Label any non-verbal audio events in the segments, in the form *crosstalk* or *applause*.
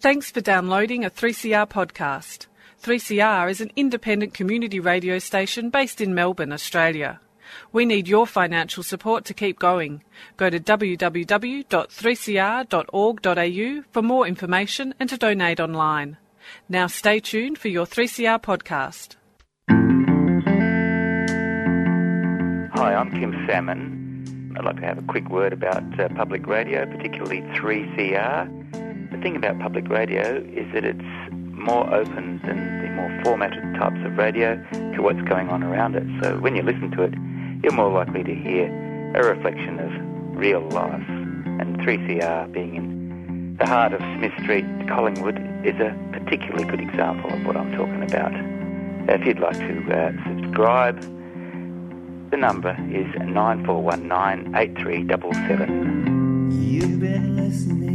Thanks for downloading a 3CR podcast. 3CR is an independent community radio station based in Melbourne, Australia. We need your financial support to keep going. Go to www.3cr.org.au for more information and to donate online. Now stay tuned for your 3CR podcast. Hi, I'm Kim Salmon. I'd like to have a quick word about uh, public radio, particularly 3CR. The thing about public radio is that it's more open than the more formatted types of radio to what's going on around it. So when you listen to it, you're more likely to hear a reflection of real life. And 3CR being in the heart of Smith Street, Collingwood, is a particularly good example of what I'm talking about. If you'd like to uh, subscribe, the number is 9419 8377. You've been listening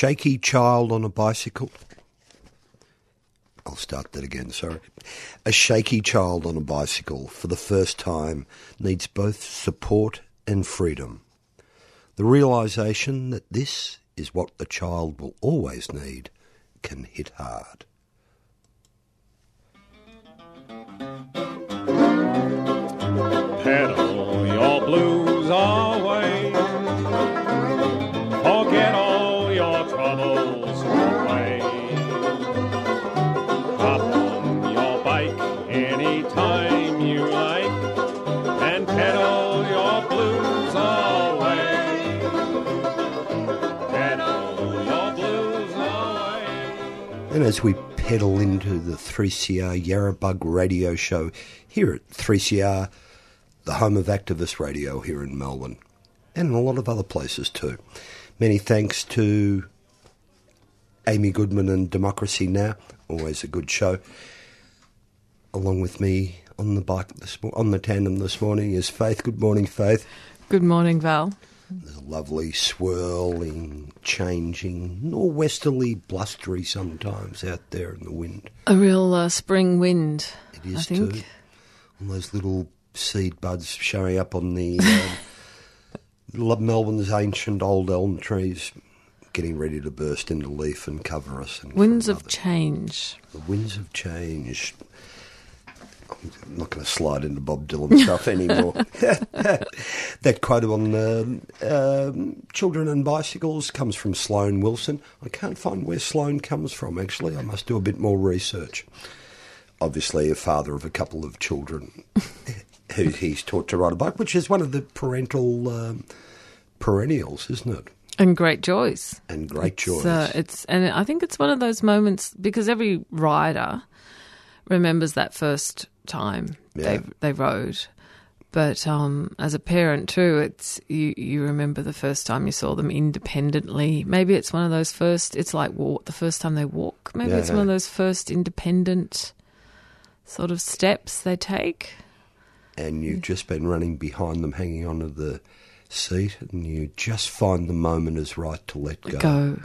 shaky child on a bicycle. I'll start that again, sorry. A shaky child on a bicycle for the first time needs both support and freedom. The realization that this is what the child will always need can hit hard. As we pedal into the 3CR Yarrabug radio show here at 3CR, the home of activist radio here in Melbourne, and in a lot of other places too. Many thanks to Amy Goodman and Democracy Now, always a good show. Along with me on the bike this on the tandem this morning is Faith. Good morning, Faith. Good morning, Val. There's a lovely swirling, changing, norwesterly, blustery sometimes out there in the wind. A real uh, spring wind. It is I think. too. And those little seed buds showing up on the *laughs* um, Melbourne's ancient old elm trees, getting ready to burst into leaf and cover us. And Winds of change. the winds of change. I'm not going to slide into Bob Dylan *laughs* stuff anymore. *laughs* that quote on um, um, children and bicycles comes from Sloan Wilson. I can't find where Sloan comes from, actually. I must do a bit more research. Obviously, a father of a couple of children *laughs* who he's taught to ride a bike, which is one of the parental um, perennials, isn't it? And great joys. And great joys. Uh, it's and I think it's one of those moments because every rider remembers that first time Yeah. they they rode. But um, as a parent too, it's you, you remember the first time you saw them independently. Maybe it's one of those first. It's like walk the first time they walk. Maybe it's Yeah. one of those first independent sort of steps they take. and you've just been running behind them, hanging onto the seat, and you just find the moment is right to let go. Go.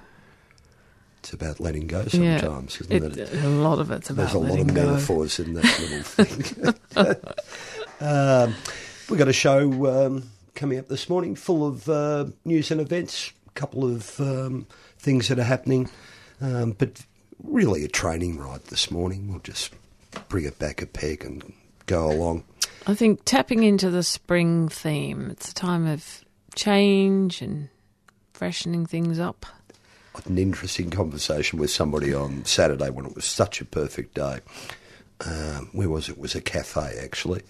It's about letting go Yeah. sometimes, It, isn't it? a lot of it's about There's a lot of go. metaphors in that little *laughs* thing. *laughs* um, we've got a show um, coming up this morning full of uh, news and events, a couple of um, things that are happening, um, but really a training ride this morning. We'll just bring it back a peg and go along. I think tapping into the spring theme. It's a time of change and freshening things up. An interesting conversation with somebody on Saturday when it was such a perfect day. Um, where was it? It was a cafe actually.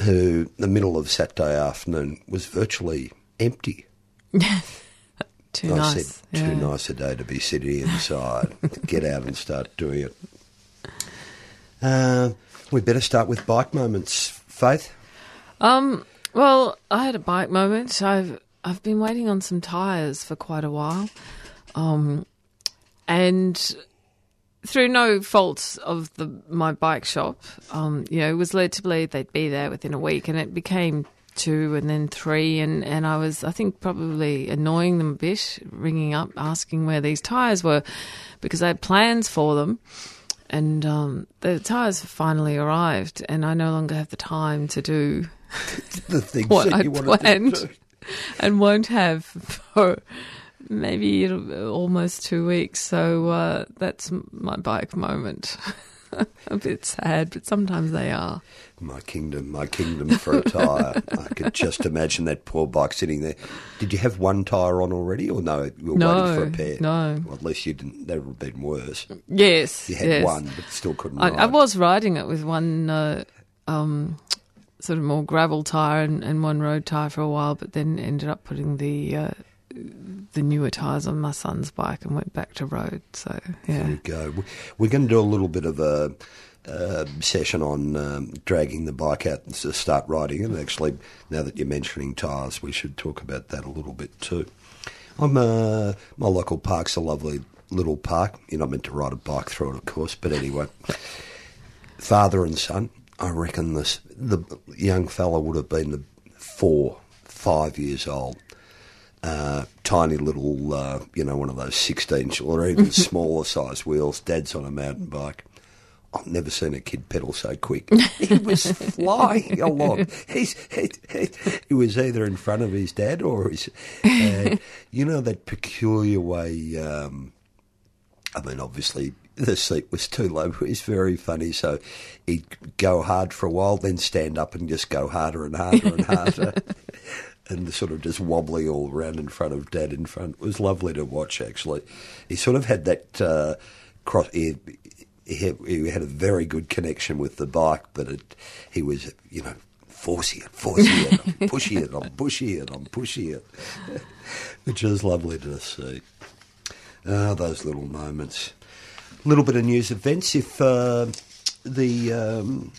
Who the middle of Saturday afternoon was virtually empty. *laughs* Too I nice. said, too yeah. nice a day to be sitting inside. *laughs* Get out and start doing it. Uh, we better start with bike moments. Faith, Um. Well, I had a bike moment. I've I've been waiting on some tires for quite a while, um, and through no fault of the my bike shop, um, you know, it was led to believe they'd be there within a week, and it became two and then three, and, and I was, I think, probably annoying them a bit, ringing up, asking where these tyres were, because I had plans for them. And um, the tyres finally arrived, and I no longer have the time to do *laughs* The things what that I planned to do. and won't have for maybe almost two weeks. So uh, that's my bike moment. *laughs* a bit sad, but sometimes they are. My kingdom, my kingdom for a tyre. I could just imagine that poor bike sitting there. Did you have one tyre on already, or no? You were waiting for a No, pair. no. Well, at least you didn't. That would have been worse. Yes, You had yes. one, but still couldn't. I, ride. I was riding it with one uh, um, sort of more gravel tire and, and one road tire for a while, but then ended up putting the uh, the newer tires on my son's bike and went back to road. So There yeah, we go. We- We're going to do a little bit of a, uh session on um, dragging the bike out to start riding. And actually, now that you're mentioning tyres, we should talk about that a little bit too. I'm uh, my local park's a lovely little park. You're not meant to ride a bike through it, of course, but anyway, father and son. I reckon this the young fella would have been the four, five years old uh, tiny little, uh, you know, one of those 16 or even *laughs* smaller size wheels. Dad's on a mountain bike. I've never seen a kid pedal so quick. *laughs* He was flying *laughs* along. He's, he, he, he was either in front of his dad or his, uh, you know, that peculiar way. Um, I mean, obviously the seat was too low. But It's very funny. So he'd go hard for a while, then stand up and just go harder and harder and harder. And sort of just wobbling all around in front of Dad in front. It was lovely to watch, actually. He sort of had that uh, cross. He, he, had, a very good connection with the bike, but it, he was, you know, forcing it, forcing it, I'm *laughs* pushing it, I'm pushing it, I'm pushing *laughs* it, which is lovely to see. Ah, those little moments. A little bit of news events. If uh, the um,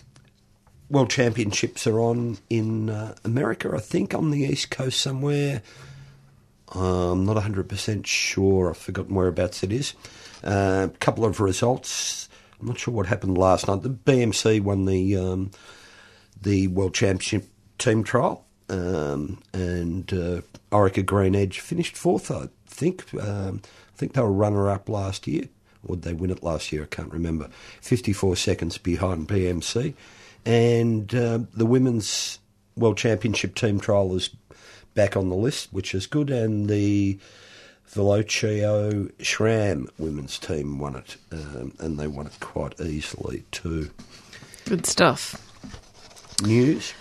World Championships are on in uh, America, I think, on the East Coast somewhere. I'm not 100% sure. I've forgotten whereabouts it is. A couple of results. I'm not sure what happened last night. The BMC won the um, the World Championship team trial, um, and uh, Orica Green Edge finished fourth. I think. Um, I think they were runner up last year, or did they win it last year? I can't remember. 54 seconds behind BMC, and uh, the women's World Championship team trial is back on the list, which is good, and the Velocio SRAM women's team won it, um, and they won it quite easily too. good stuff. News.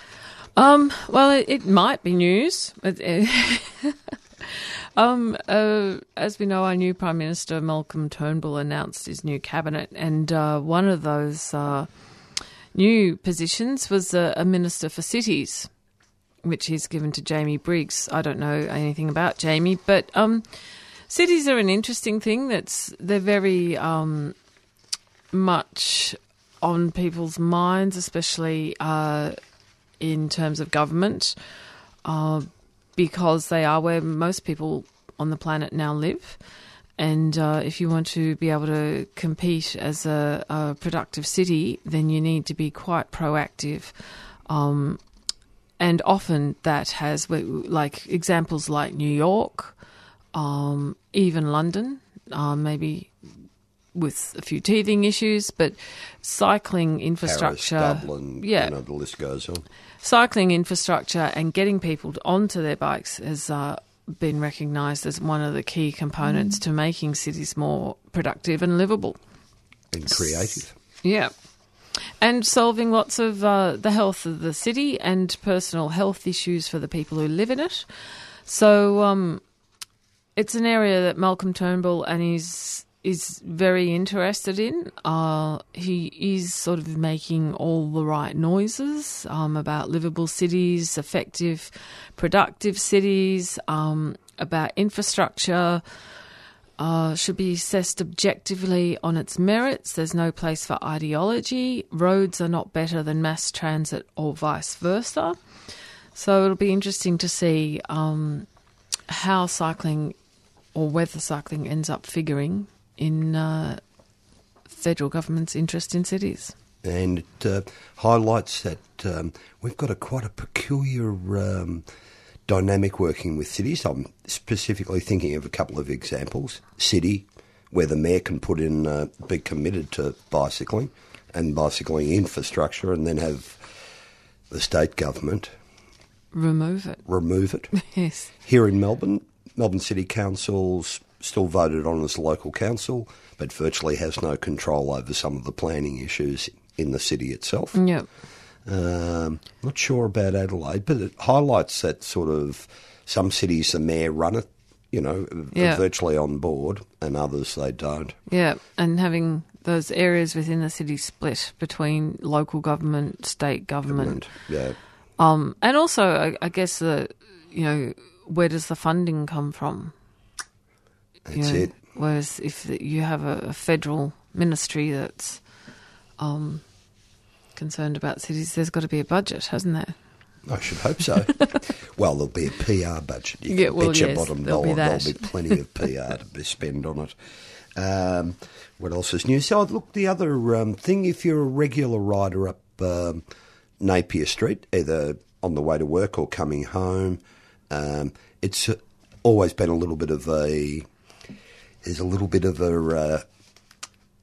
Um, well, it, it might be news. *laughs* Um, uh, as we know, our new Prime Minister Malcolm Turnbull announced his new cabinet, and uh, one of those uh, new positions was a, a minister for cities, which he's given to Jamie Briggs. I don't know anything about Jamie, but um, cities are an interesting thing. That's they're very um, much on people's minds, especially. Uh, in terms of government uh, because they are where most people on the planet now live. And uh, if you want to be able to compete as a, a productive city, then you need to be quite proactive. Um, and often that has, like, examples like New York, um, even London, uh, maybe with a few teething issues, but cycling infrastructure. Paris, Dublin, yeah, you know, the list goes on. cycling infrastructure and getting people onto their bikes has uh, been recognised as one of the key components to making cities more productive and livable. And creative. Yeah. And solving lots of uh, the health of the city and personal health issues for the people who live in it. So um, it's an area that Malcolm Turnbull and his is very interested in. Uh, he is sort of making all the right noises um, about livable cities, effective, productive cities, um, about infrastructure. Uh, should be assessed objectively on its merits. There's no place for ideology. Roads are not better than mass transit or vice versa. So it'll be interesting to see um, how cycling or whether cycling ends up figuring in uh, federal government's interest in cities. and it uh, highlights that um, we've got a quite a peculiar um, dynamic working with cities. I'm specifically thinking of a couple of examples. City, where the mayor can put in, uh, be committed to bicycling and bicycling infrastructure, and then have the state government Remove it. remove it. *laughs* Yes. Here in Melbourne, Melbourne City Council's still voted on as local council, but virtually has no control over some of the planning issues in the city itself. Yep. Um, not sure about Adelaide, but it highlights that sort of some cities the mayor run it, you know, Yeah. virtually on board, and others they don't. Yeah, and having those areas within the city split between local government, state government, Yeah, um, and also, I, I guess the you know where does the funding come from? That's you know, it. Whereas if you have a, a federal ministry that's um, concerned about cities, there's got to be a budget, hasn't there? I should hope so. *laughs* well, there'll be a PR budget. You Yeah, can well, bet your yes, bottom there'll be dollar that. there'll be plenty of PR *laughs* to be spent on it. Um, what else is new? So, look, the other um, thing, if you're a regular rider up um, Napier Street, either on the way to work or coming home, um, it's always been a little bit of a. There's a little bit of a. Uh,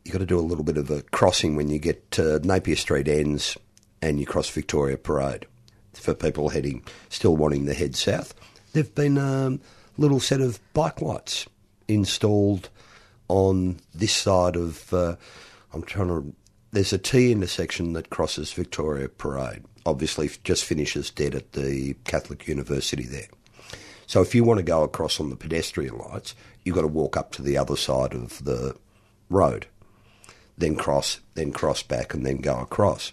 you got to do a little bit of a crossing when you get to Napier Street ends and you cross Victoria Parade. For people heading, still wanting to head south, there've been a um, little set of bike lights installed on this side of. Uh, I'm trying to. There's a T intersection that crosses Victoria Parade. Obviously, just finishes dead at the Catholic University there. So if you want to go across on the pedestrian lights, you've got to walk up to the other side of the road, then cross, then cross back, and then go across.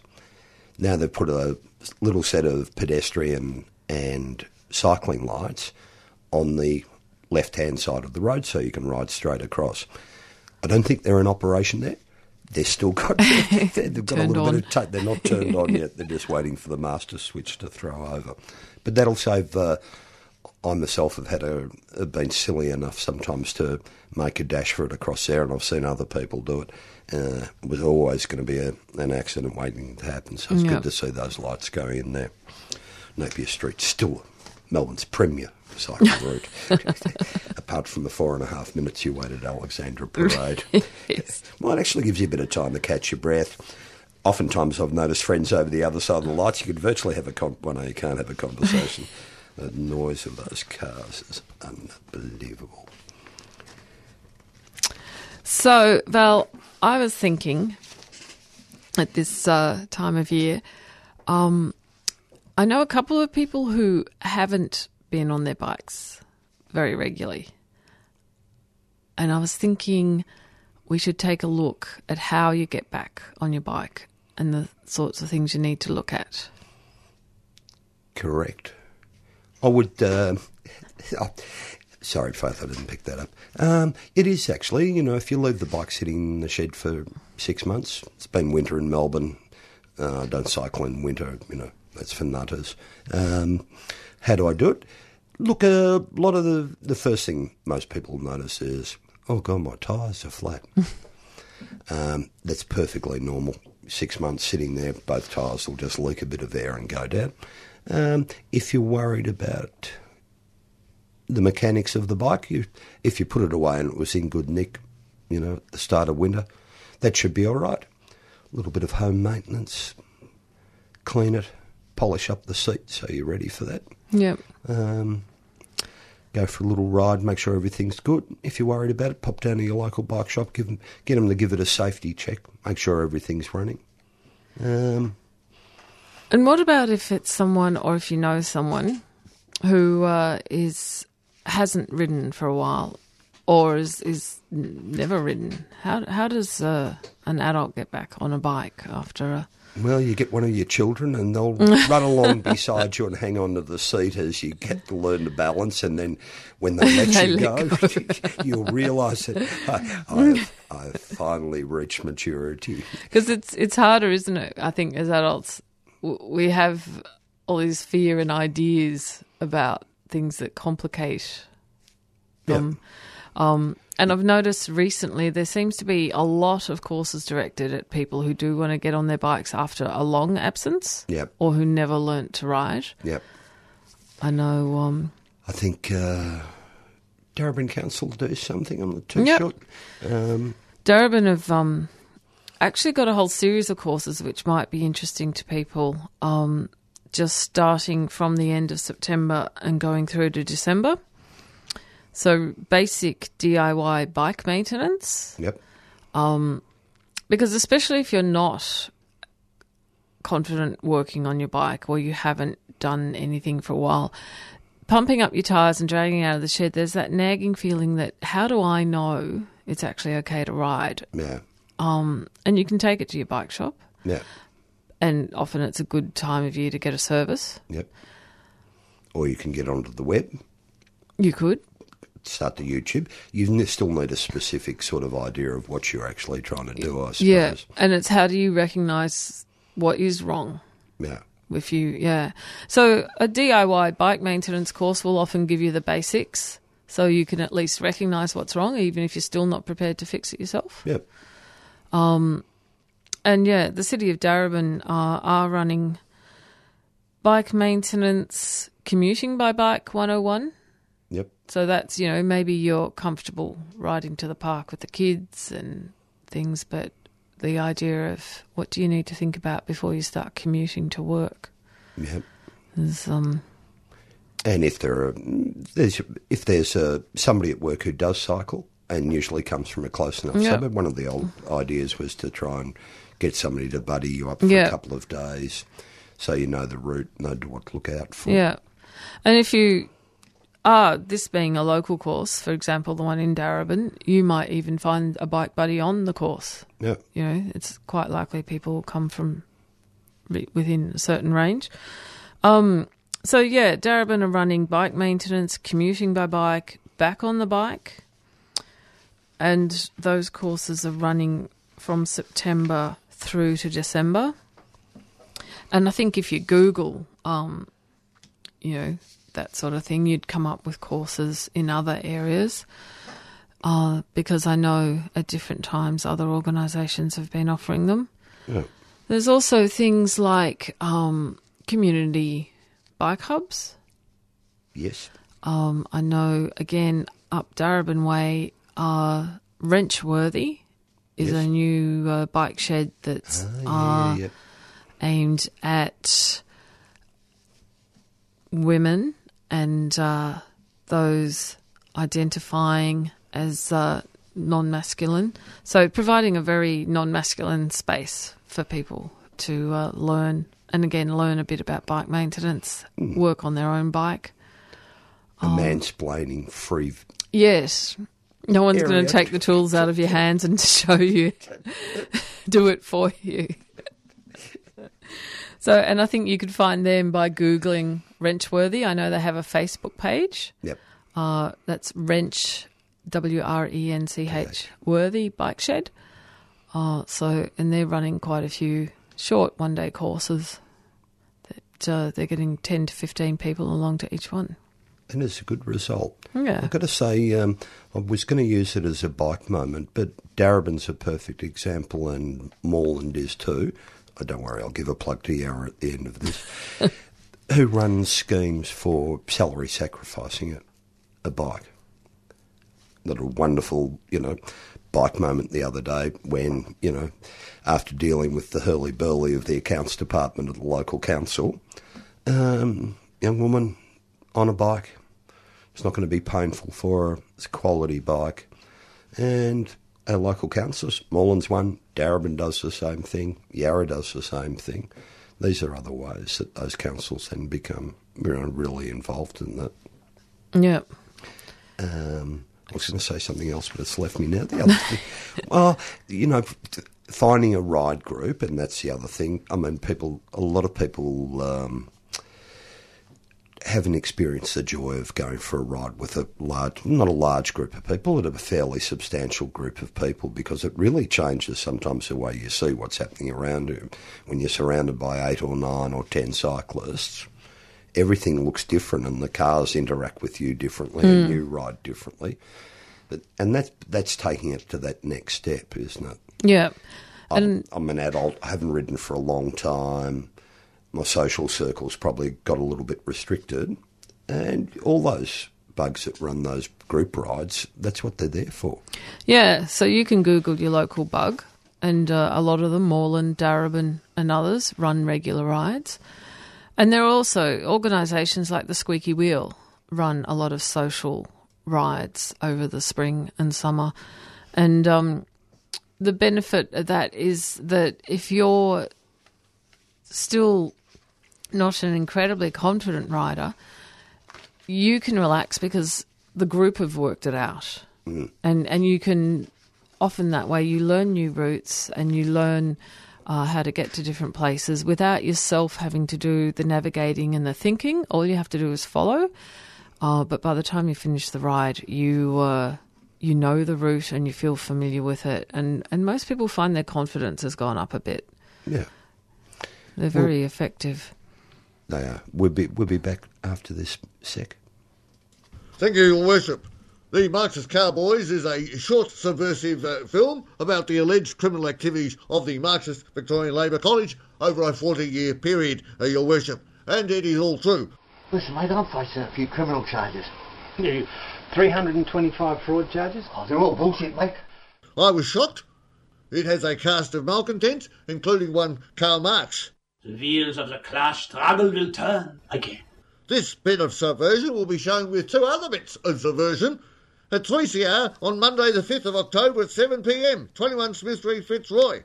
Now they've put a little set of pedestrian and cycling lights on the left-hand side of the road, so you can ride straight across. I don't think they're in operation there. They're still got. *laughs* they've got a little on. bit of. ta- they're not turned on yet. They're just waiting for the master switch to throw over. But that'll save. Uh, I myself have had a have been silly enough sometimes to make a dash for it across there, and I've seen other people do it. Uh, it was always going to be a, an accident waiting to happen, so it's Yeah. good to see those lights going in there. Napier Street still Melbourne's premier cycling *laughs* route, *laughs* apart from the four and a half minutes you wait at Alexandra *laughs* Parade. Yes. Well, it actually gives you a bit of time to catch your breath. Oftentimes, I've noticed friends over the other side of the lights. You could virtually have a con- well, no, you can't have a conversation. The noise of those cars is unbelievable. So, Val, I was thinking at this uh, time of year, um, I know a couple of people who haven't been on their bikes very regularly. And I was thinking we should take a look at how you get back on your bike and the sorts of things you need to look at. Correct. I would. Uh, *laughs* oh, sorry, Faith, I didn't pick that up. Um, it is actually, you know, if you leave the bike sitting in the shed for six months, it's been winter in Melbourne. Uh, I don't cycle in winter, you know, that's for nutters. Um, how do I do it? Look, a lot of the, the first thing most people notice is, oh, God, my tyres are flat. *laughs* um, that's perfectly normal. Six months sitting there, both tyres will just leak a bit of air and go down. Um, if you're worried about the mechanics of the bike, you, if you put it away and it was in good nick, you know, at the start of winter, that should be all right. A little bit of home maintenance, clean it, polish up the seat so you're ready for that. Yep. Um, go for a little ride, make sure everything's good. If you're worried about it, pop down to your local bike shop, give 'em- get them to give it a safety check, make sure everything's running. Um, And what about if it's someone, or if you know someone who uh, is hasn't ridden for a while, or is is never ridden? How how does uh, an adult get back on a bike after a? Well, you get one of your children and they'll *laughs* run along beside you and hang on to the seat as you get to learn to balance. And then when they *laughs* let They you let go, *laughs* you'll realise that I, I've, I've finally reached maturity. Because it's it's harder, isn't it? I think as adults, we have all these fear and ideas about things that complicate them. Um, and I've noticed recently there seems to be a lot of courses directed at people who do want to get on their bikes after a long absence Yep. or who never learnt to ride. Yep. I know. Um, I think uh, Council do something. I'm not too Yep. sure. Um, Darebin have um, actually got a whole series of courses which might be interesting to people, um, just starting from the end of September and going through to December. So, basic DIY bike maintenance, yep. because especially if you're not confident working on your bike or you haven't done anything for a while, pumping up your tyres and dragging out of the shed, there's that nagging feeling that how do I know it's actually okay to ride? Yeah. Um, and you can take it to your bike shop, Yeah. and often it's a good time of year to get a service. Yep. Or you can get onto the web, You could, start the YouTube. You still need a specific sort of idea of what you're actually trying to do, I suppose. yeah. And it's how do you recognise what is wrong Yeah. with you? Yeah. So a DIY bike maintenance course will often give you the basics, so you can at least recognise what's wrong, even if you're still not prepared to fix it yourself. Yep. And yeah, the city of Darebin are, are running bike maintenance commuting by bike 101. Yep. So that's, you know, maybe you're comfortable riding to the park with the kids and things, but the idea of what do you need to think about before you start commuting to work Yep. is, um, And if there are, there's if there's uh somebody at work who does cycle and usually comes from a close enough Yeah. suburb, one of the old ideas was to try and get somebody to buddy you up for Yeah. a couple of days, so you know the route, know what to look out for. yeah. And if you are, this being a local course, for example, the one in Darebin, you might even find a bike buddy on the course. Yeah. you know, it's quite likely people will come from within a certain range. Um, so yeah, Darebin are running bike maintenance, commuting by bike, back on the bike, and those courses are running from September through to December. And I think if you Google, um, you know, that sort of thing, you'd come up with courses in other areas uh, because I know at different times other organisations have been offering them. Yeah. There's also things like um, community bike hubs. Yes. Um, I know, again, up Darebin Way, uh, Wrenchworthy is Yes. a new uh, bike shed that's Ah, yeah, yeah. aimed at women and uh, those identifying as uh, non masculine. So, providing a very non masculine space for people to uh, learn and again learn a bit about bike maintenance, work on their own bike. A mansplaining free. Yes. No one's going to take the tools out of your hands and *laughs* show you, *laughs* do it for you. *laughs* So, and I think you could find them by Googling Wrenchworthy. I know they have a Facebook page. Yep. Uh, that's Wrench, W R E N C H, Worthy Bike Shed. Uh, so, and they're running quite a few short one day courses that uh, they're getting 10 to 15 people along to each one. And it's a good result. Yeah. I've got to say, um, I was going to use it as a bike moment, but Darebin's a perfect example, and Moreland is too. Oh, don't worry, I'll give a plug to Yarra at the end of this. *laughs* who runs schemes for salary sacrificing it, a bike. Little wonderful, you know, bike moment the other day when, you know, after dealing with the hurly burly of the accounts department of the local council, um, young woman on a bike. It's not going to be painful for her. It's a quality bike. And our local councils, Moreland's one, Darebin does the same thing, Yarra does the same thing. These are other ways that those councils then become you know, really involved in that. Yeah. Um, I was going to say something else, but it's left me now. The other *laughs* thing, well, you know, finding a ride group, and that's the other thing. I mean, people, a lot of people um, haven't experienced the joy of going for a ride with a large, not a large group of people, but a fairly substantial group of people, because it really changes sometimes the way you see what's happening around you. When you're surrounded by eight or nine or ten cyclists, everything looks different, and the cars interact with you differently, and hmm. you ride differently. But, and that, that's taking it to that next step, isn't it? Yeah. I'm, And I'm an adult, I haven't ridden for a long time. My social circle's probably got a little bit restricted. And all those bugs that run those group rides, that's what they're there for. yeah, so you can Google your local bug, and uh, a lot of them, Moreland, Darebin, and others, run regular rides. And there are also organisations like the Squeaky Wheel run a lot of social rides over the spring and summer. And um, the benefit of that is that if you're still not an incredibly confident rider, you can relax because the group have worked it out. And and you can often that way you learn new routes and you learn uh, how to get to different places without yourself having to do the navigating and the thinking. All you have to do is follow. Uh, but by the time you finish the ride, you uh, you know the route and you feel familiar with it. And and most people find their confidence has gone up a bit. Yeah, They're very effective. They are. We'll be, we'll be back after this sec. Thank you, Your Worship. The Marxist Cowboys is a short subversive uh, film about the alleged criminal activities of the Marxist Victorian Labour College over a 40 year period, uh, Your Worship. And it is all true. Listen, mate, I'm facing a few criminal charges. You 325 fraud charges? Oh, they're all bullshit, mate. I was shocked. It has a cast of malcontents, including one Karl Marx. The wheels of the class struggle will turn again. This bit of subversion will be shown with two other bits of subversion at 3CR on Monday the 5th of October at 7pm, 21 Smith Street, Fitzroy.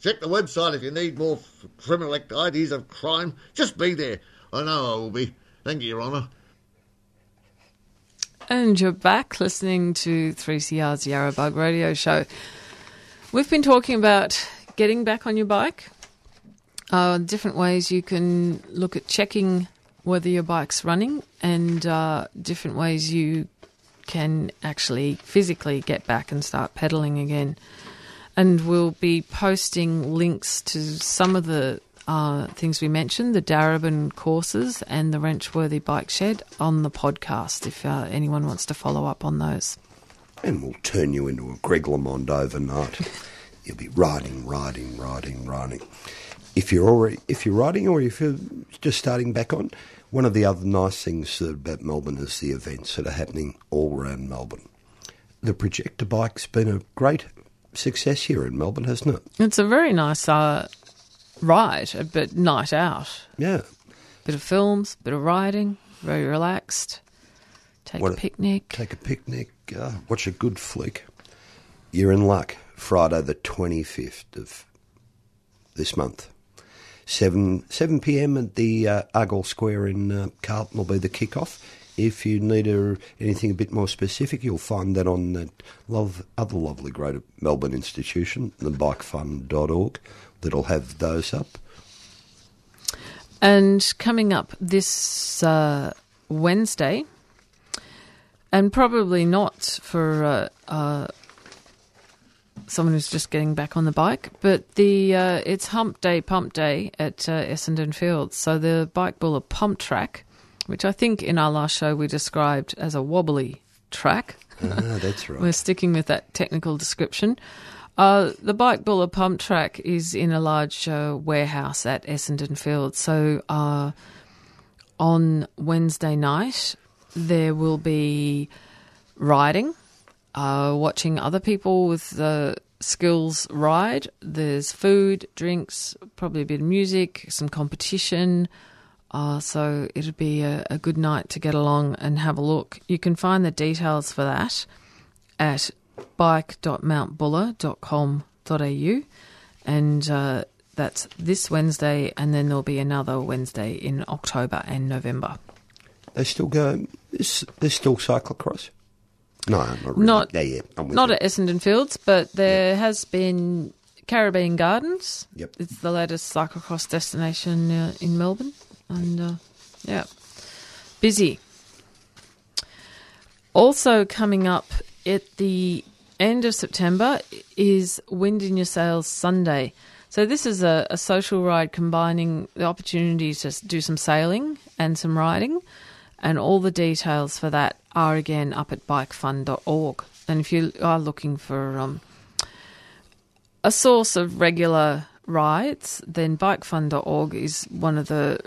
Check the website if you need more f- criminal act- ideas of crime. Just be there. I know I will be. Thank you, Your Honour. And you're back listening to 3CR's Yarra Bug Radio Show. We've been talking about getting back on your bike, uh, different ways you can look at checking whether your bike's running, and uh, different ways you can actually physically get back and start pedaling again. And we'll be posting links to some of the uh, things we mentioned, the Darebin courses and the Wrenchworthy Bike Shed on the podcast if uh, anyone wants to follow up on those. And we'll turn you into a Greg LeMond overnight. *laughs* You'll be riding, riding, riding, riding. If you're already, if you're riding or if you're just starting back on, one of the other nice things about Melbourne is the events that are happening all around Melbourne. The projector bike's been a great success here in Melbourne, hasn't it? It's a very nice uh, ride, a bit night out. Yeah. Bit of films, bit of riding, very relaxed. Take What a a- picnic. Take a picnic, uh, watch a good flick. You're in luck. Friday the 25th of this month. 7, 7 p.m. at the uh, Argyle Square in uh, Carlton will be the kick-off. If you need a, anything a bit more specific, you'll find that on that love, other lovely great Melbourne institution, the bikefun.org, that'll have those up. And coming up this uh, Wednesday, and probably not for uh, uh, someone who's just getting back on the bike, but the uh, it's Hump Day, Pump Day at uh, Essendon Fields. So the Bike Buller Pump Track, which I think in our last show we described as a wobbly track. Ah, that's *laughs* right. We're sticking with that technical description. Uh, the Bike Buller pump track is in a large uh, warehouse at Essendon Fields. So uh, on Wednesday night, there will be riding, uh, watching other people with the skills ride. There's food, drinks, probably a bit of music, some competition. Uh, so it'll be a, a good night to get along and have a look. You can find the details for that at bike.mountbuller.com.au and uh, that's this Wednesday and then there'll be another Wednesday in October and November. They still go, is, there's still cyclocross? No, not really. Not- yeah, yeah, Not you. at Essendon Fields, but there has been Caribbean Gardens. Yep. It's the latest cyclocross destination uh, in Melbourne. And uh, yeah, busy. Also coming up at the end of September is Wind in Your Sails Sunday. So this is a, a social ride combining the opportunity to do some sailing and some riding, and all the details for that are again up at bikefun.org. And if you are looking for um, a source of regular rides, then bikefun.org is one of the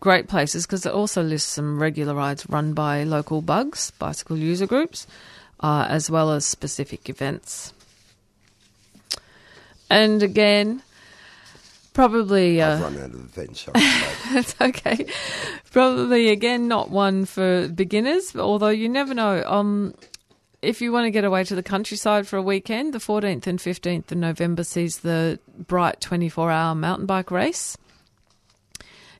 great places because it also lists some regular rides run by local bugs, bicycle user groups, uh, as well as specific events. And again, probably. Uh, I've run out of events. Sorry. It's okay. Probably again not one for beginners, although you never know. Um, if you want to get away to the countryside for a weekend, the 14th and 15th of November sees the Bright 24 hour mountain bike race.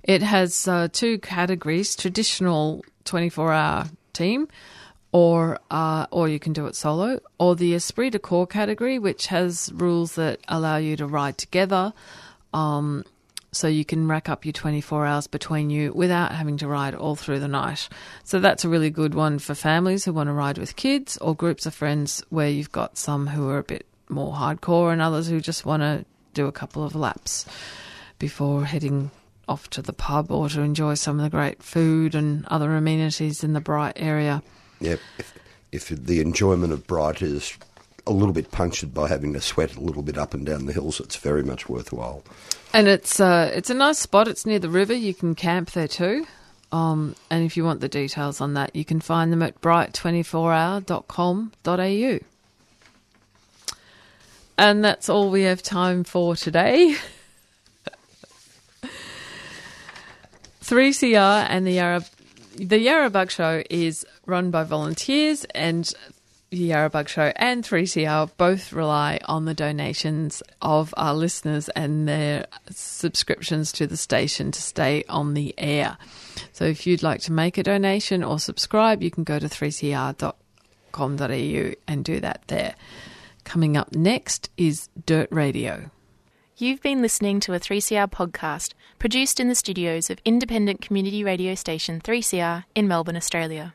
It has uh, two categories traditional 24 hour team, or uh, or you can do it solo, or the Esprit de Corps category, which has rules that allow you to ride together. Um, so you can rack up your 24 hours between you without having to ride all through the night. So that's a really good one for families who want to ride with kids or groups of friends where you've got some who are a bit more hardcore and others who just want to do a couple of laps before heading off to the pub or to enjoy some of the great food and other amenities in the Bright area. Yep. If, if the enjoyment of Bright is a little bit punctured by having to sweat a little bit up and down the hills, it's very much worthwhile. And it's uh, it's a nice spot. It's near the river. You can camp there too. Um, and if you want the details on that, you can find them at bright24hour.com.au. And that's all we have time for today. *laughs* 3CR and the Yarra the Yarra Bug Show is run by volunteers and the Yarra Bug Show and 3CR both rely on the donations of our listeners and their subscriptions to the station to stay on the air. So if you'd like to make a donation or subscribe, you can go to 3cr.com.au and do that there. Coming up next is Dirt Radio. You've been listening to a 3CR podcast produced in the studios of independent community radio station 3CR in Melbourne, Australia.